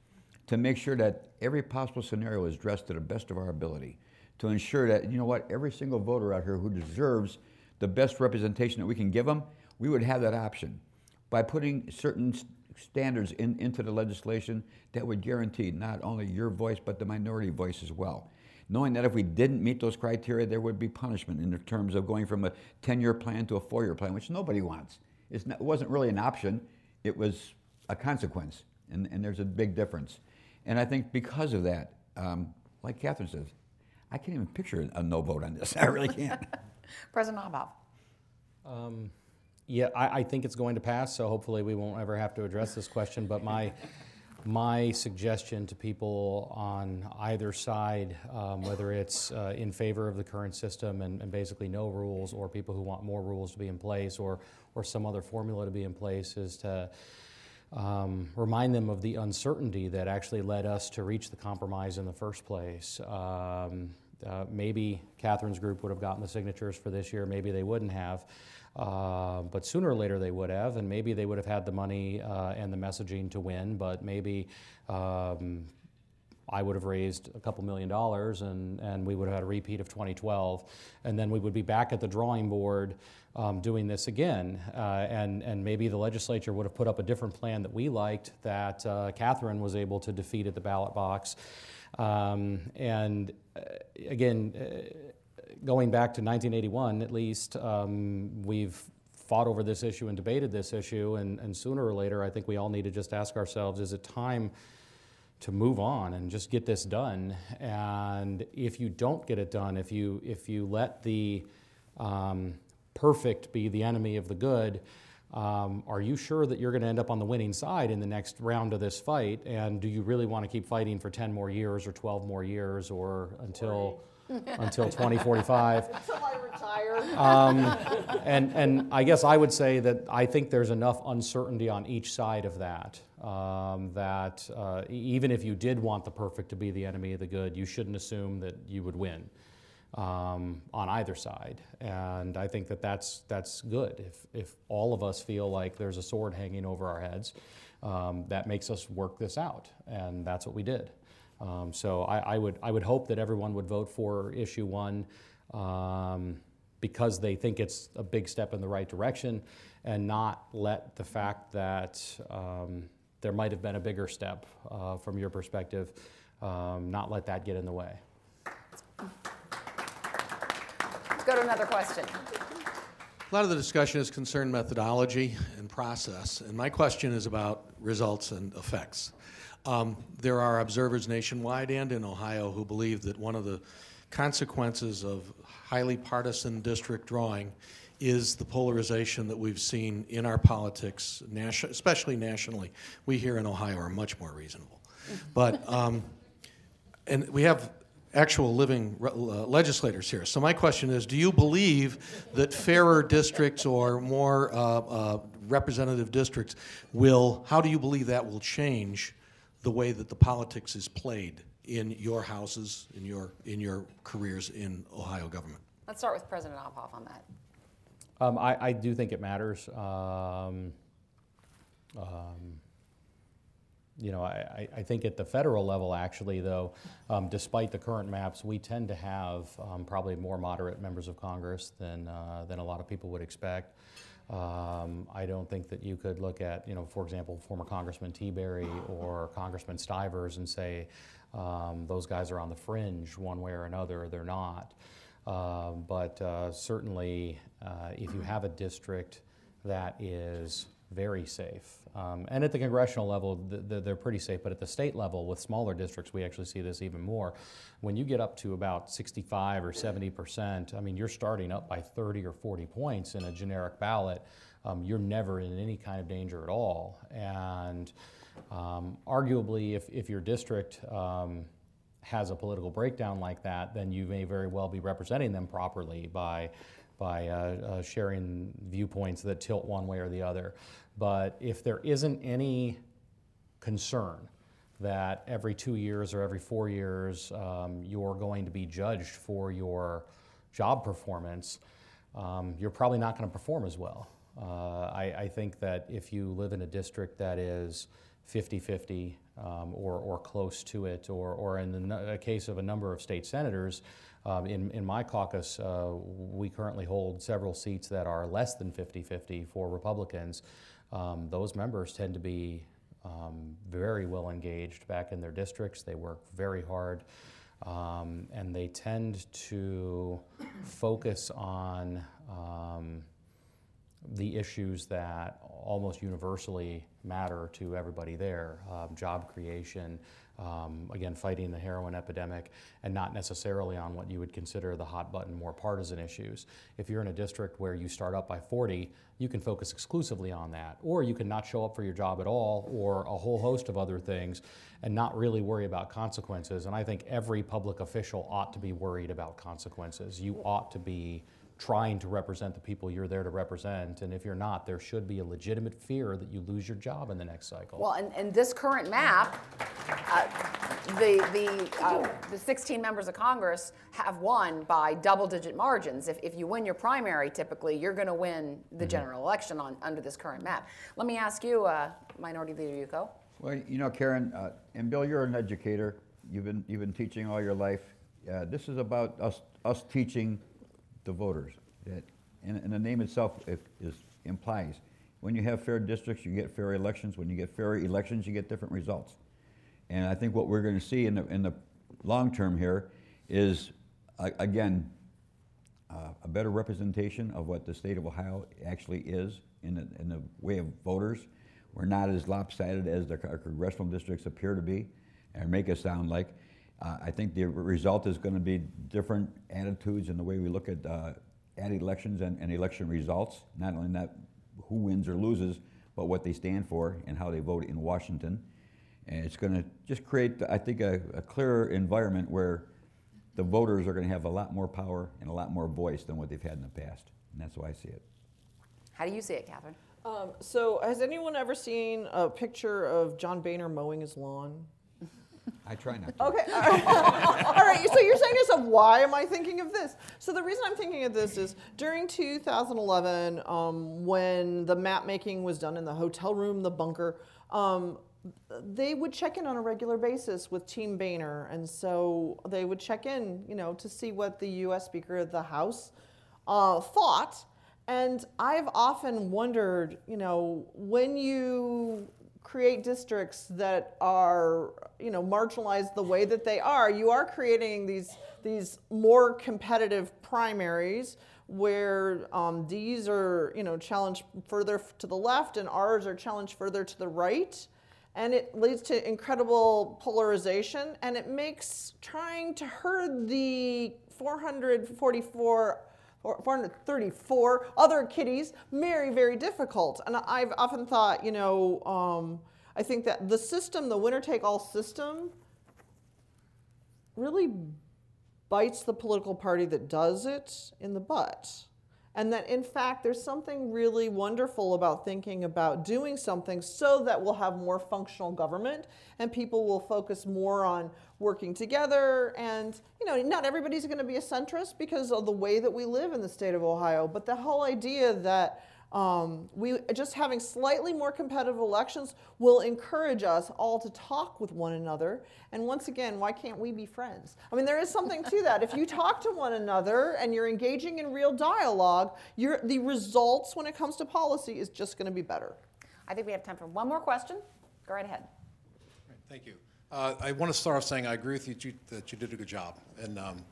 to make sure that every possible scenario is addressed to the best of our ability, to ensure that, you know what, every single voter out here who deserves the best representation that we can give them, we would have that option. By putting certain standards in, into the legislation that would guarantee not only your voice, but the minority voice as well. Knowing that if we didn't meet those criteria, there would be punishment in terms of going from a 10 year plan to a four year plan, which nobody wants. It's not, it wasn't really an option, it was a consequence. And, and there's a big difference. And I think because of that, um, like Catherine says, I can't even picture a no vote on this. <laughs> I really can't. <laughs> President Obhoff. Yeah, I, I think it's going to pass, so hopefully we won't ever have to address this question. But my, <laughs> my suggestion to people on either side, um, whether it's uh, in favor of the current system and, and basically no rules, or people who want more rules to be in place, or, or some other formula to be in place, is to um, remind them of the uncertainty that actually led us to reach the compromise in the first place. Um, uh, maybe Catherine's group would have gotten the signatures for this year, maybe they wouldn't have. Uh, but sooner or later they would have, and maybe they would have had the money uh, and the messaging to win, but maybe um, I would have raised a couple million dollars and, and we would have had a repeat of 2012. And then we would be back at the drawing board um, doing this again. Uh, and, and maybe the legislature would have put up a different plan that we liked that uh, Catherine was able to defeat at the ballot box. Um, and uh, again, uh, going back to 1981 at least, um, we've fought over this issue and debated this issue, and, and sooner or later, I think we all need to just ask ourselves is it time to move on and just get this done? And if you don't get it done, if you, if you let the um, perfect be the enemy of the good, um, are you sure that you're going to end up on the winning side in the next round of this fight? And do you really want to keep fighting for 10 more years or 12 more years or until until 2045. <laughs> Until I retire. Um, <laughs> and, and I guess I would say that I think there's enough uncertainty on each side of that. Um, that uh, even if you did want the perfect to be the enemy of the good, you shouldn't assume that you would win um, on either side. And I think that that's, that's good. If, if all of us feel like there's a sword hanging over our heads, um, that makes us work this out. And that's what we did. Um, so I, I, would, I would hope that everyone would vote for issue one um, because they think it's a big step in the right direction and not let the fact that um, there might have been a bigger step uh, from your perspective, um, not let that get in the way. Let's go to another question. A lot of the discussion is concerned methodology and process, and my question is about results and effects. Um, there are observers nationwide and in Ohio who believe that one of the consequences of highly partisan district drawing is the polarization that we've seen in our politics, especially nationally. We here in Ohio are much more reasonable. But, um, and we have actual living uh, legislators here. So my question is, do you believe that fairer districts or more uh, uh, representative districts will, how do you believe that will change the way that the politics is played in your houses, in your, in your careers in Ohio government? Let's start with President Obhoff on that. Um, I, I, do think it matters. Um, um, you know, I, I, think at the federal level, actually, though, um, despite the current maps, we tend to have um, probably more moderate members of Congress than, uh, than a lot of people would expect. Um, I don't think that you could look at, you know, for example, former Congressman Tiberi or Congressman Stivers and say um, those guys are on the fringe one way or another. They're not. Uh, but uh, certainly, uh, if you have a district that is very safe. Um, and at the congressional level, th- th- they're pretty safe, but at the state level, with smaller districts, we actually see this even more. When you get up to about 65 or 70 percent, I mean, you're starting up by 30 or 40 points in a generic ballot. Um, you're never in any kind of danger at all. And um, arguably, if, if your district um, has a political breakdown like that, then you may very well be representing them properly by by uh, uh, sharing viewpoints that tilt one way or the other. But if there isn't any concern that every two years or every four years um, you're going to be judged for your job performance, um, you're probably not going to perform as well. Uh, I, I, think that if you live in a district that is 50 50 um, or, or close to it, or, or in the case of a number of state senators, um, in, in my caucus, uh, we currently hold several seats that are less than 50 50 for Republicans um, those members tend to be um, very well engaged back in their districts. They work very hard. Um, and they tend to focus on um, the issues that almost universally matter to everybody there um, job creation, um, again, fighting the heroin epidemic, and not necessarily on what you would consider the hot button, more partisan issues. If you're in a district where you start up by 40, you can focus exclusively on that. Or you can not show up for your job at all, or a whole host of other things, and not really worry about consequences. And I think every public official ought to be worried about consequences. You ought to be trying to represent the people you're there to represent. And if you're not, there should be a legitimate fear that you lose your job in the next cycle. Well, and, and this current map, uh, the the uh, the 16 members of Congress have won by double-digit margins. If, if you win your primary, typically you're going to win the general election on under this current map. Let me ask you, uh, Minority Leader Yuko. Well, you know, Karen, uh, and Bill, you're an educator. You've been, you've been teaching all your life. Uh, this is about us, us teaching the voters. That, and, and the name itself is, is, implies when you have fair districts, you get fair elections. When you get fair elections, you get different results. And I think what we're going to see in the, in the long term here is, uh, again, uh, a better representation of what the state of Ohio actually is in the, in the way of voters. We're not as lopsided as the, our congressional districts appear to be and make us sound like. Uh, I think the result is going to be different attitudes in the way we look at, uh, at elections and, and election results, not only that who wins or loses, but what they stand for and how they vote in Washington. And it's going to just create, I think, a, a clearer environment where the voters are going to have a lot more power and a lot more voice than what they've had in the past. And that's why I see it. How do you see it, Catherine? Um, so, has anyone ever seen a picture of John Boehner mowing his lawn? I try not to. Okay. All right. <laughs> all right. So you're saying to yourself, why am I thinking of this? So the reason I'm thinking of this is during 2011, um, when the map making was done in the hotel room, the bunker, um, they would check in on a regular basis with Team Boehner, and so they would check in, you know, to see what the U.S. Speaker of the House uh, thought. And I've often wondered, you know, when you create districts that are, you know, marginalized the way that they are, you are creating these these more competitive primaries where um, D's are, you know, challenged further to the left and R's are challenged further to the right. And it leads to incredible polarization. And it makes trying to herd the 444 434 other kitties. Very very difficult. And i've often thought you know um, i think that the system the winner take all system really bites the political party that does it in the butt and that in fact there's something really wonderful about thinking about doing something so that we'll have more functional government and people will focus more on working together. And you know not everybody's going to be a centrist because of the way that we live in the state of ohio but the whole idea that um, we just having slightly more competitive elections will encourage us all to talk with one another. And once again, why can't we be friends? I mean, there is something to that. If you talk to one another and you're engaging in real dialogue, the results when it comes to policy is just going to be better. I think we have time for one more question. Go right ahead. Thank you. Uh, I want to start off saying I agree with you that you did a good job. And um,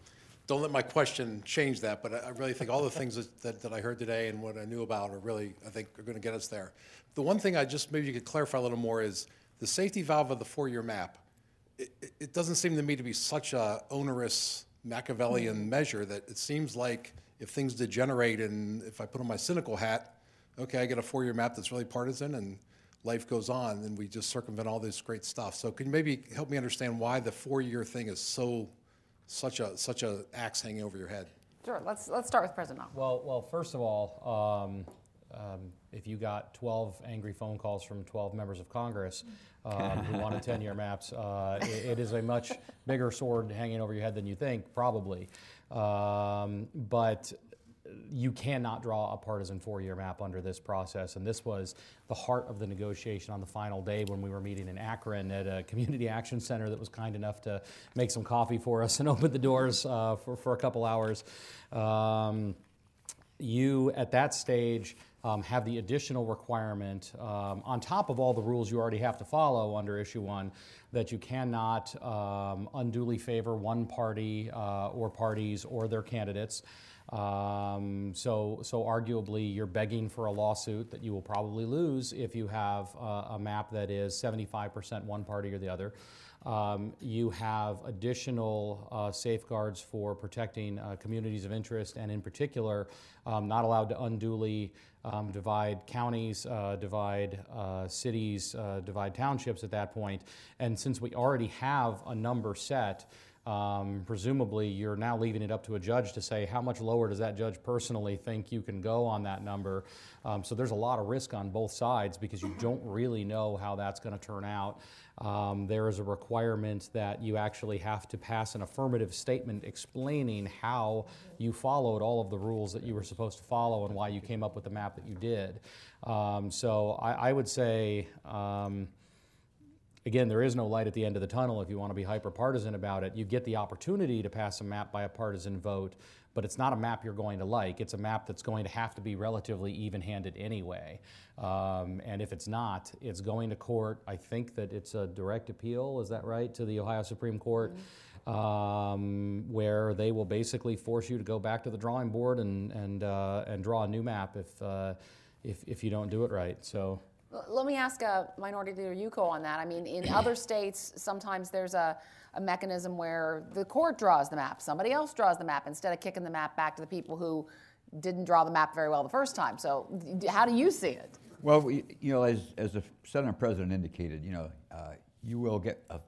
don't let my question change that, but I really think all the things that, that, that, I heard today and what I knew about are really, I think, are going to get us there. The one thing I just maybe you could clarify a little more is the safety valve of the four-year map. It, it, doesn't seem to me to be such a onerous Machiavellian mm-hmm. measure that it seems like if things degenerate and if I put on my cynical hat, okay, I get a four-year map that's really partisan and life goes on and we just circumvent all this great stuff. So can you maybe help me understand why the four-year thing is so such a such a axe hanging over your head? Sure. Let's let's start with President Obhoff. Well, well, first of all, um, um, if you got 12 angry phone calls from 12 members of Congress um, who wanted 10-year maps, uh, it, it is a much bigger sword hanging over your head than you think, probably. Um, but you cannot draw a partisan four-year map under this process. And this was the heart of the negotiation on the final day when we were meeting in Akron at a community action center that was kind enough to make some coffee for us and <laughs> open the doors uh, for, for a couple hours. Um, you, at that stage, um, have the additional requirement um, on top of all the rules you already have to follow under issue one that you cannot um, unduly favor one party uh, or parties or their candidates. Um, so, so arguably, you're begging for a lawsuit that you will probably lose if you have uh, a map that is 75% one party or the other. Um, you have additional uh, safeguards for protecting uh, communities of interest, and in particular, um, not allowed to unduly um, divide counties, uh, divide uh, cities, uh, divide townships at that point. And since we already have a number set, um, presumably you're now leaving it up to a judge to say how much lower does that judge personally think you can go on that number. Um, so there's a lot of risk on both sides because you don't really know how that's going to turn out. Um, there is a requirement that you actually have to pass an affirmative statement explaining how you followed all of the rules that you were supposed to follow and why you came up with the map that you did. Um, so I, I, would say um, again, there is no light at the end of the tunnel if you want to be hyper partisan about it. You get the opportunity to pass a map by a partisan vote, but it's not a map you're going to like. It's a map that's going to have to be relatively even handed anyway. Um, and if it's not, it's going to court. I think that it's a direct appeal, is that right, to the Ohio Supreme Court? Mm-hmm. Um, where they will basically force you to go back to the drawing board and, and, uh, and draw a new map if, uh, if, if you don't do it right. So let me ask a Minority Leader Yuko on that. I mean, in <clears throat> other states, sometimes there's a, a, mechanism where the court draws the map, somebody else draws the map instead of kicking the map back to the people who didn't draw the map very well the first time. So, how do you see it? Well, you know, as, as the Senate President indicated, you know, uh, you will get a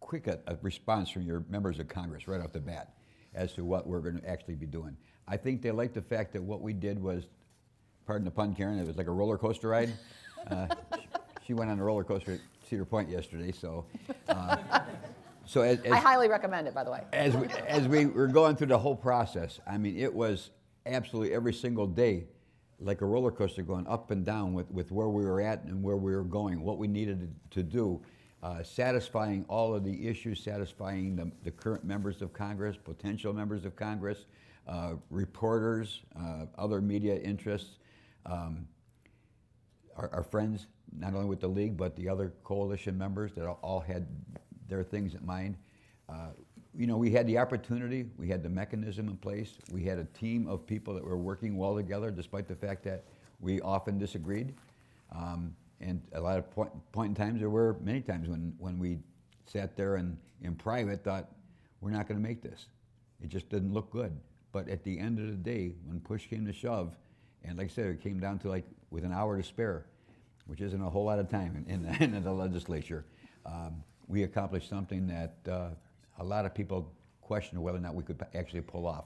quick a, a response from your members of Congress right off the bat as to what we're going to actually be doing. I think they like the fact that what we did was pardon the pun, Karen, it was like a roller coaster ride. Uh, <laughs> she went on a roller coaster at Cedar Point yesterday, so. Uh, so as, as, I highly recommend it, by the way. As we, as we were going through the whole process, I mean, it was absolutely every single day like a roller coaster going up and down with, with where we were at and where we were going, what we needed to do, uh, satisfying all of the issues, satisfying the, the current members of Congress, potential members of Congress, uh, reporters, uh, other media interests, um, our, our, friends, not only with the league, but the other coalition members that all had their things in mind. Uh, you know, we had the opportunity, we had the mechanism in place, we had a team of people that were working well together, despite the fact that we often disagreed. Um, and a lot of point, point in times, there were many times when, when we sat there and in private thought, we're not going to make this. It just didn't look good. But at the end of the day, when push came to shove, and like I said, it came down to like with an hour to spare, which isn't a whole lot of time in, in, <laughs> in the legislature. Um, we accomplished something that uh, a lot of people questioned whether or not we could actually pull off.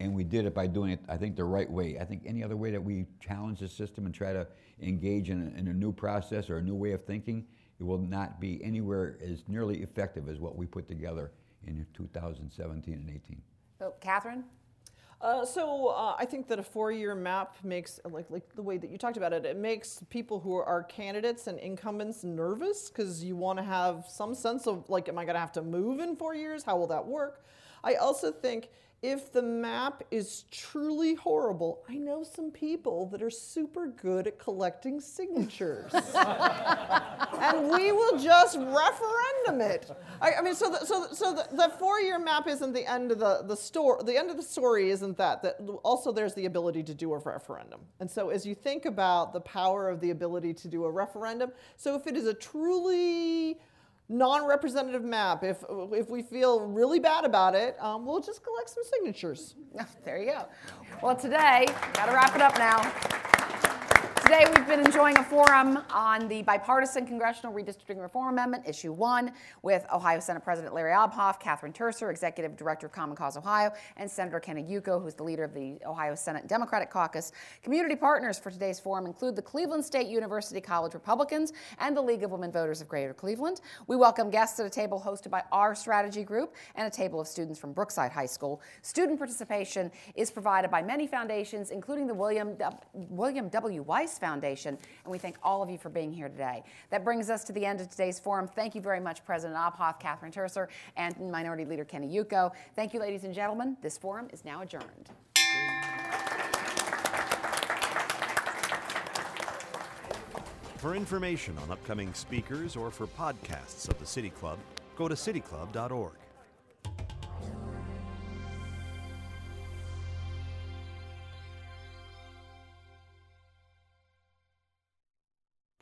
And we did it by doing it, I think, the right way. I think any other way that we challenge the system and try to engage in a, in a new process or a new way of thinking, it will not be anywhere as nearly effective as what we put together in 2017 and 18. So, Catherine? Uh, so uh, I think that a four-year map makes, like, like the way that you talked about it, it makes people who are candidates and incumbents nervous because you want to have some sense of like, am I going to have to move in four years? How will that work? I also think if the map is truly horrible, I know some people that are super good at collecting signatures. <laughs> and we will just referendum it. I, I mean, so, the, so, so the, the four-year map isn't the end of the, the story. The end of the story isn't that. That also there's the ability to do a referendum. And so as you think about the power of the ability to do a referendum, so if it is a truly non-representative map. If, if we feel really bad about it, um, we'll just collect some signatures. <laughs> there you go. Well, today, got to wrap it up now. Today, we've been enjoying a forum on the bipartisan Congressional Redistricting Reform Amendment, Issue 1, with Ohio Senate President Larry Obhoff, Catherine Turcer, Executive Director of Common Cause Ohio, and Senator Kenny Yuko, who's the leader of the Ohio Senate Democratic Caucus. Community partners for today's forum include the Cleveland State University College Republicans and the League of Women Voters of Greater Cleveland. We welcome guests at a table hosted by our strategy group and a table of students from Brookside High School. Student participation is provided by many foundations, including the William, uh, William W. Weiss Foundation, and we thank all of you for being here today. That brings us to the end of today's forum. Thank you very much, President Obhoff, Catherine Turcer, and Minority Leader Kenny Yuko. Thank you, ladies and gentlemen. This forum is now adjourned. For information on upcoming speakers or for podcasts of the City Club, go to cityclub.org.